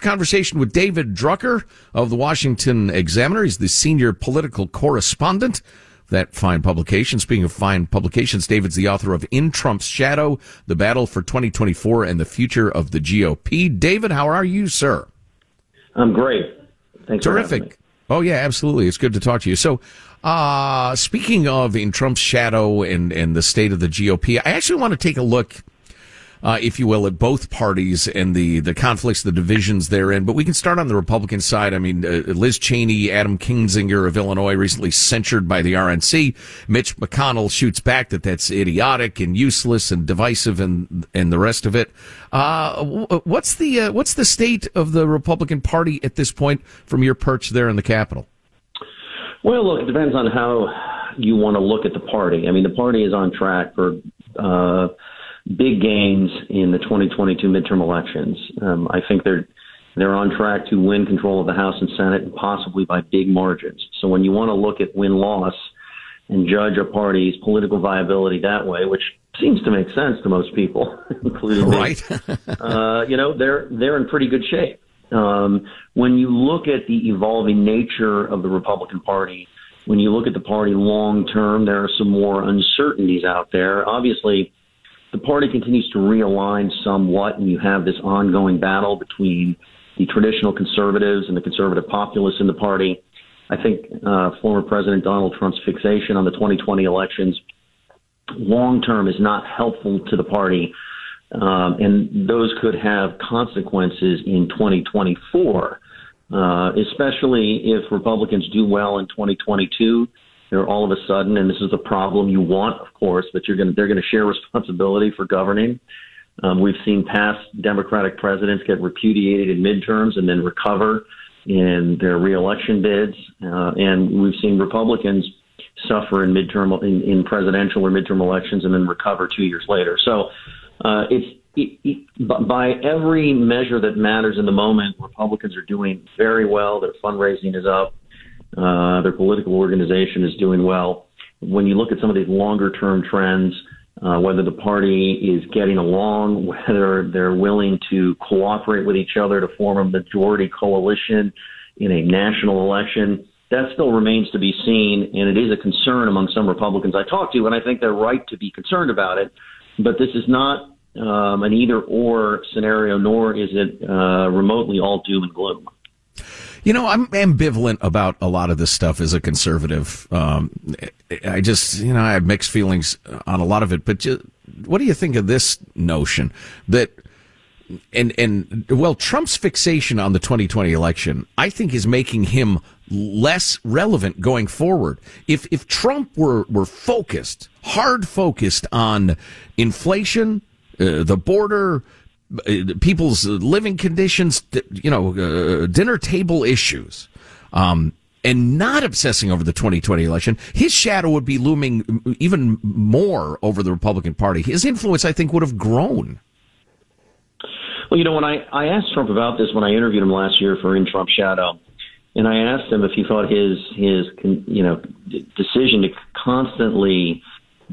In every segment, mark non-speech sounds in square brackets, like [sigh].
conversation with David Drucker of the Washington Examiner. He's the senior political correspondent that fine publication. Speaking of fine publications, David's the author of In Trump's Shadow, The Battle for 2024 and the Future of the GOP. David, how are you, sir? I'm great. Thanks Terrific. Oh, yeah, absolutely. It's good to talk to you. So, uh, speaking of In Trump's Shadow and, and the state of the GOP, I actually want to take a look uh, if you will, at both parties and the, the conflicts, the divisions therein. But we can start on the Republican side. I mean, uh, Liz Cheney, Adam Kinzinger of Illinois, recently censured by the RNC. Mitch McConnell shoots back that that's idiotic and useless and divisive and and the rest of it. Uh, what's the uh, what's the state of the Republican Party at this point from your perch there in the Capitol? Well, look, it depends on how you want to look at the party. I mean, the party is on track for uh, big gains in the 2022 midterm elections. Um, I think they're they're on track to win control of the House and Senate, and possibly by big margins. So when you want to look at win loss and judge a party's political viability that way, which seems to make sense to most people, [laughs] including right. me, [laughs] uh, you know, they're they're in pretty good shape. Um, when you look at the evolving nature of the Republican Party, when you look at the party long term, there are some more uncertainties out there. Obviously, the party continues to realign somewhat, and you have this ongoing battle between the traditional conservatives and the conservative populists in the party. I think uh, former President Donald Trump's fixation on the 2020 elections long term is not helpful to the party, um, and those could have consequences in 2024, uh, especially if Republicans do well in 2022 they're all of a sudden, and this is a problem you want, of course, but you're going they're going to share responsibility for governing. Um, we've seen past Democratic presidents get repudiated in midterms and then recover in their reelection bids, uh, and we've seen Republicans suffer in midterm in, in presidential or midterm elections and then recover two years later. So uh, it's it, it, by every measure that matters in the moment, Republicans are doing very well. Their fundraising is up. Uh, their political organization is doing well. When you look at some of these longer term trends, uh, whether the party is getting along, [laughs] whether they're willing to cooperate with each other to form a majority coalition in a national election, that still remains to be seen, and it is a concern among some Republicans I talk to, and I think they're right to be concerned about it. But this is not um, an either or scenario, nor is it uh, remotely all doom and gloom. You know, I'm ambivalent about a lot of this stuff as a conservative. Um, I just, you know, I have mixed feelings on a lot of it. But just, what do you think of this notion that and and well, Trump's fixation on the 2020 election, I think, is making him less relevant going forward. If if Trump were were focused, hard focused on inflation, uh, the border, people's living conditions, you know, uh, dinner table issues. Um, and not obsessing over the 2020 election, his shadow would be looming even more over the Republican Party. His influence, I think, would have grown. Well, you know, when I, I asked Trump about this when I interviewed him last year for In Trump Shadow, and I asked him if he thought his his you know decision to constantly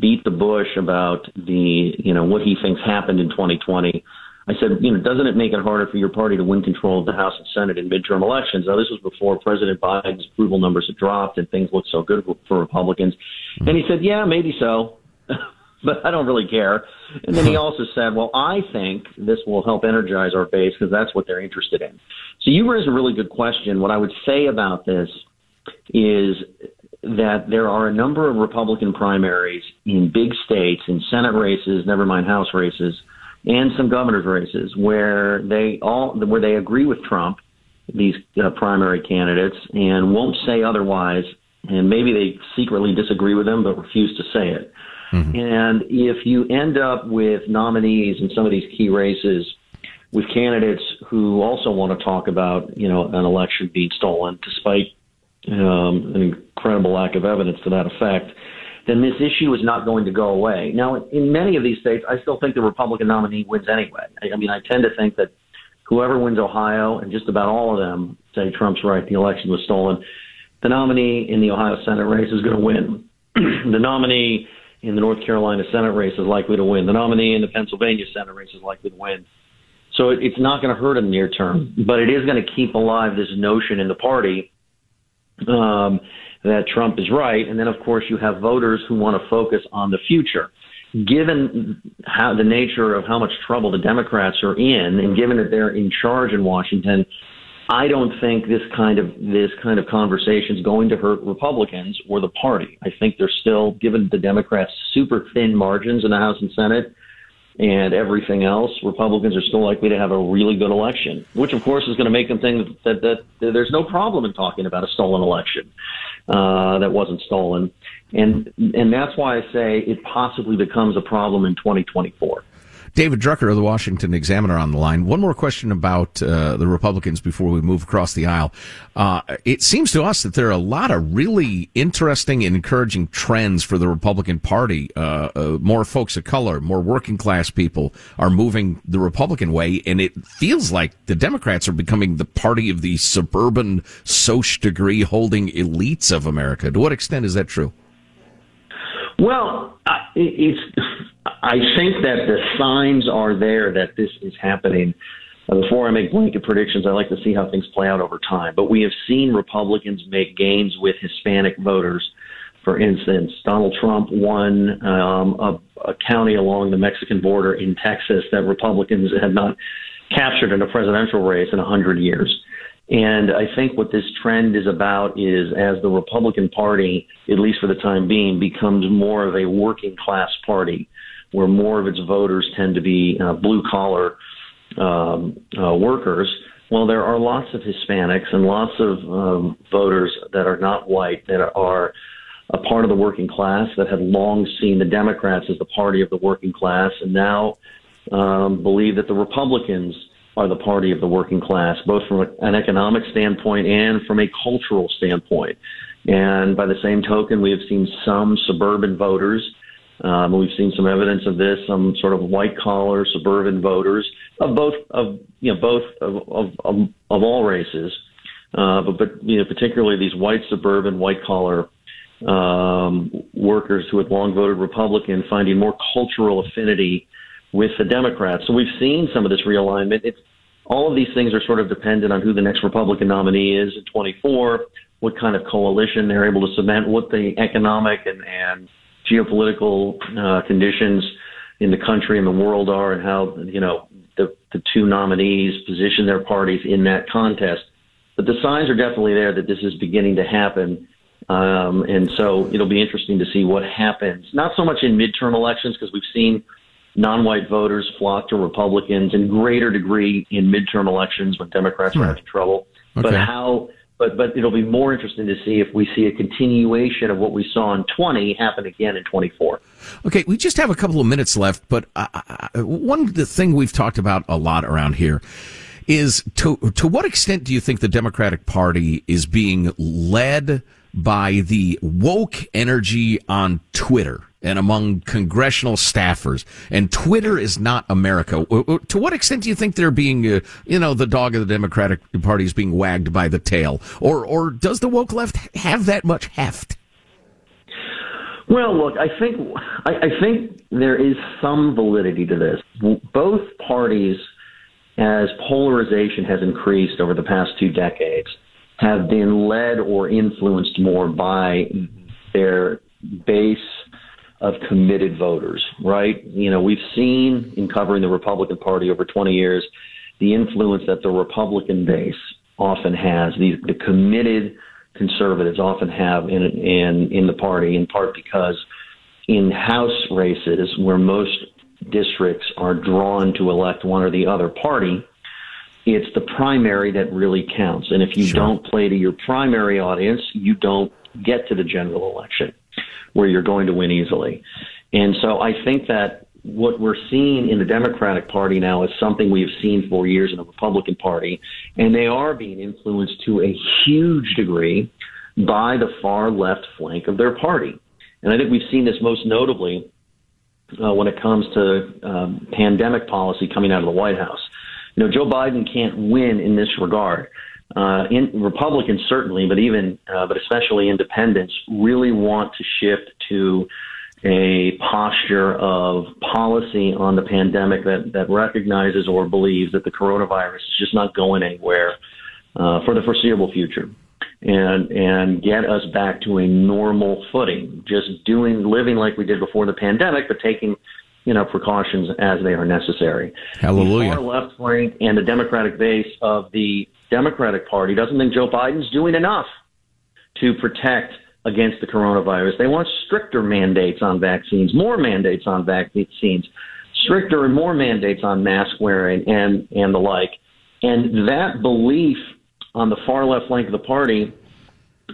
beat the bush about the you know what he thinks happened in 2020. I said, you know, doesn't it make it harder for your party to win control of the House and Senate in midterm elections? Now, this was before President Biden's approval numbers had dropped and things looked so good for Republicans. Mm-hmm. And he said, yeah, maybe so. [laughs] but I don't really care. And then he [laughs] also said, well, I think this will help energize our base because that's what they're interested in. So you raise a really good question. What I would say about this is that there are a number of Republican primaries in big states, in Senate races, never mind House races, and some governor's races where they all where they agree with Trump, these uh, primary candidates, and won't say otherwise. And maybe they secretly disagree with them, but refuse to say it. Mm-hmm. And if you end up with nominees in some of these key races with candidates who also want to talk about, you know, an election being stolen, despite um, an incredible lack of evidence to that effect, then this issue is not going to go away. Now, in many of these states, I still think the Republican nominee wins anyway. I, I mean, I tend to think that whoever wins Ohio, and just about all of them say Trump's right, the election was stolen, the nominee in the Ohio Senate race is going to win. [clears throat] the nominee in the North Carolina Senate race is likely to win. The nominee in the Pennsylvania Senate race is likely to win. So it, it's not going to hurt in the near term, but it is going to keep alive this notion in the party um, that Trump is right. And then, of course, you have voters who want to focus on the future. Given how the nature of how much trouble the Democrats are in, and given that they're in charge in Washington, I don't think this kind of this kind of conversation is going to hurt Republicans or the party. I think they're still, given the Democrats' super thin margins in the House and Senate and everything else, Republicans are still likely to have a really good election, which of course is going to make them think that, that, that there's no problem in talking about a stolen election uh, that wasn't stolen, and and that's why I say it possibly becomes a problem in 2024. David Drucker of the Washington Examiner on the line. One more question about uh, the Republicans before we move across the aisle. Uh, it seems to us that there are a lot of really interesting and encouraging trends for the Republican Party. Uh, uh more folks of color, more working class people are moving the Republican way, and it feels like the Democrats are becoming the party of the suburban, soc degree holding elites of America. To what extent is that true? Well, it's I think that the signs are there that this is happening. Uh, before I make blanket predictions, I like to see how things play out over time. But we have seen Republicans make gains with Hispanic voters. For instance, Donald Trump won um, a, a county along the Mexican border in Texas that Republicans had not captured in a presidential race in 100 years. And I think what this trend is about is as the Republican Party, at least for the time being, becomes more of a working class party where more of its voters tend to be uh, blue collar um, uh, workers. Well, there are lots of Hispanics and lots of um, voters that are not white that are a part of the working class that have long seen the Democrats as the party of the working class and now um, believe that the Republicans are the party of the working class, both from an economic standpoint and from a cultural standpoint. And by the same token, we have seen some suburban voters um, we've seen some evidence of this, some sort of white collar suburban voters of both of you know both of of, of, of all races, uh, but but you know particularly these white suburban white collar um, workers who had long voted Republican, finding more cultural affinity with the Democrats. So we've seen some of this realignment. It's all of these things are sort of dependent on who the next Republican nominee is in 24, what kind of coalition they're able to cement, what the economic and and geopolitical uh, conditions in the country and the world are, and how you know the the two nominees position their parties in that contest. But the signs are definitely there that this is beginning to happen. Um, and so it'll be interesting to see what happens. Not so much in midterm elections because we've seen non-white voters flock to Republicans in greater degree in midterm elections when Democrats are having trouble. Okay. But how? But but it'll be more interesting to see if we see a continuation of what we saw in 20 happen again in 24. Okay, we just have a couple of minutes left, but uh, uh, one the thing we've talked about a lot around here is to to what extent do you think the Democratic Party is being led by the woke energy on Twitter and among congressional staffers? And Twitter is not America. To what extent do you think they're being, uh, you know, the dog of the Democratic Party is being wagged by the tail, or or does the woke left have that much heft? Well, look, I think I, I think there is some validity to this. Both parties, as polarization has increased over the past two decades, have been led or influenced more by their base of committed voters, right? You know, we've seen in covering the Republican Party over 20 years the influence that the Republican base often has, the, the committed conservatives often have in, in, in the party, in part because in House races where most districts are drawn to elect one or the other party, it's the primary that really counts. And if you sure. don't play to your primary audience, you don't get to the general election where you're going to win easily. And so I think that what we're seeing in the Democratic Party now is something we have seen for years in the Republican Party, and they are being influenced to a huge degree by the far left flank of their party. And I think we've seen this most notably uh, when it comes to um, pandemic policy coming out of the White House. You know, Joe Biden can't win in this regard. Uh, in, Republicans certainly, but even, uh, but especially independents, really want to shift to a posture of policy on the pandemic that, that recognizes or believes that the coronavirus is just not going anywhere uh, for the foreseeable future. And and get us back to a normal footing. Just doing living like we did before the pandemic but taking you know precautions as they are necessary. Hallelujah. The far left flank and the democratic base of the democratic party doesn't think joe biden's doing enough to protect against the coronavirus. They want stricter mandates on vaccines, more mandates on vaccines, stricter and more mandates on mask wearing and, and the like. And that belief on the far left flank of the party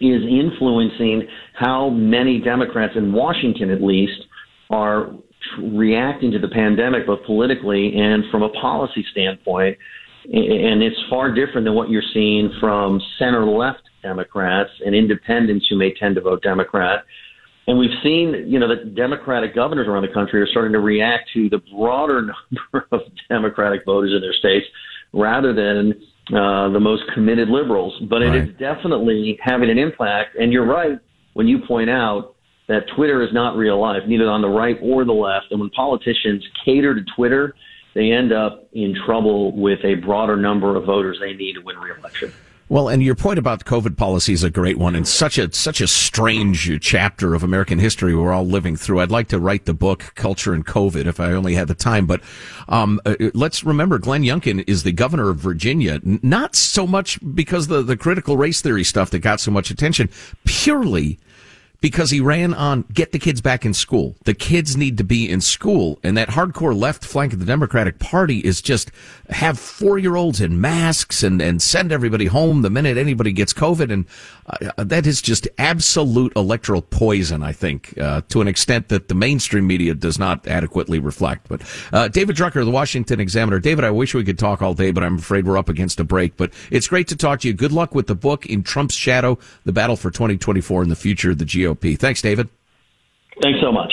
is influencing how many Democrats in Washington, at least, are reacting to the pandemic, both politically and from a policy standpoint. And it's far different than what you're seeing from center left Democrats and independents who may tend to vote Democrat. And we've seen, you know, that Democratic governors around the country are starting to react to the broader [laughs] number of Democratic voters in their states rather than uh, the most committed liberals. But right. it is definitely having an impact. And you're right when you point out that Twitter is not real life, neither on the right or the left. And when politicians cater to Twitter, they end up in trouble with a broader number of voters they need to win re-election. Well, and your point about COVID policy is a great one and such a such a strange chapter of American history we're all living through. I'd like to write the book Culture and COVID if I only had the time, but um, uh, let's remember Glenn Youngkin is the governor of Virginia, not so much because the the critical race theory stuff that got so much attention, purely because he ran on get the kids back in school. The kids need to be in school. And that hardcore left flank of the Democratic Party is just have four year olds in masks and, and send everybody home the minute anybody gets COVID. And uh, that is just absolute electoral poison, I think, uh, to an extent that the mainstream media does not adequately reflect. But uh, David Drucker, the Washington Examiner. David, I wish we could talk all day, but I'm afraid we're up against a break. But it's great to talk to you. Good luck with the book, In Trump's Shadow, The Battle for 2024 and the Future of the GOP. Thanks, David. Thanks so much.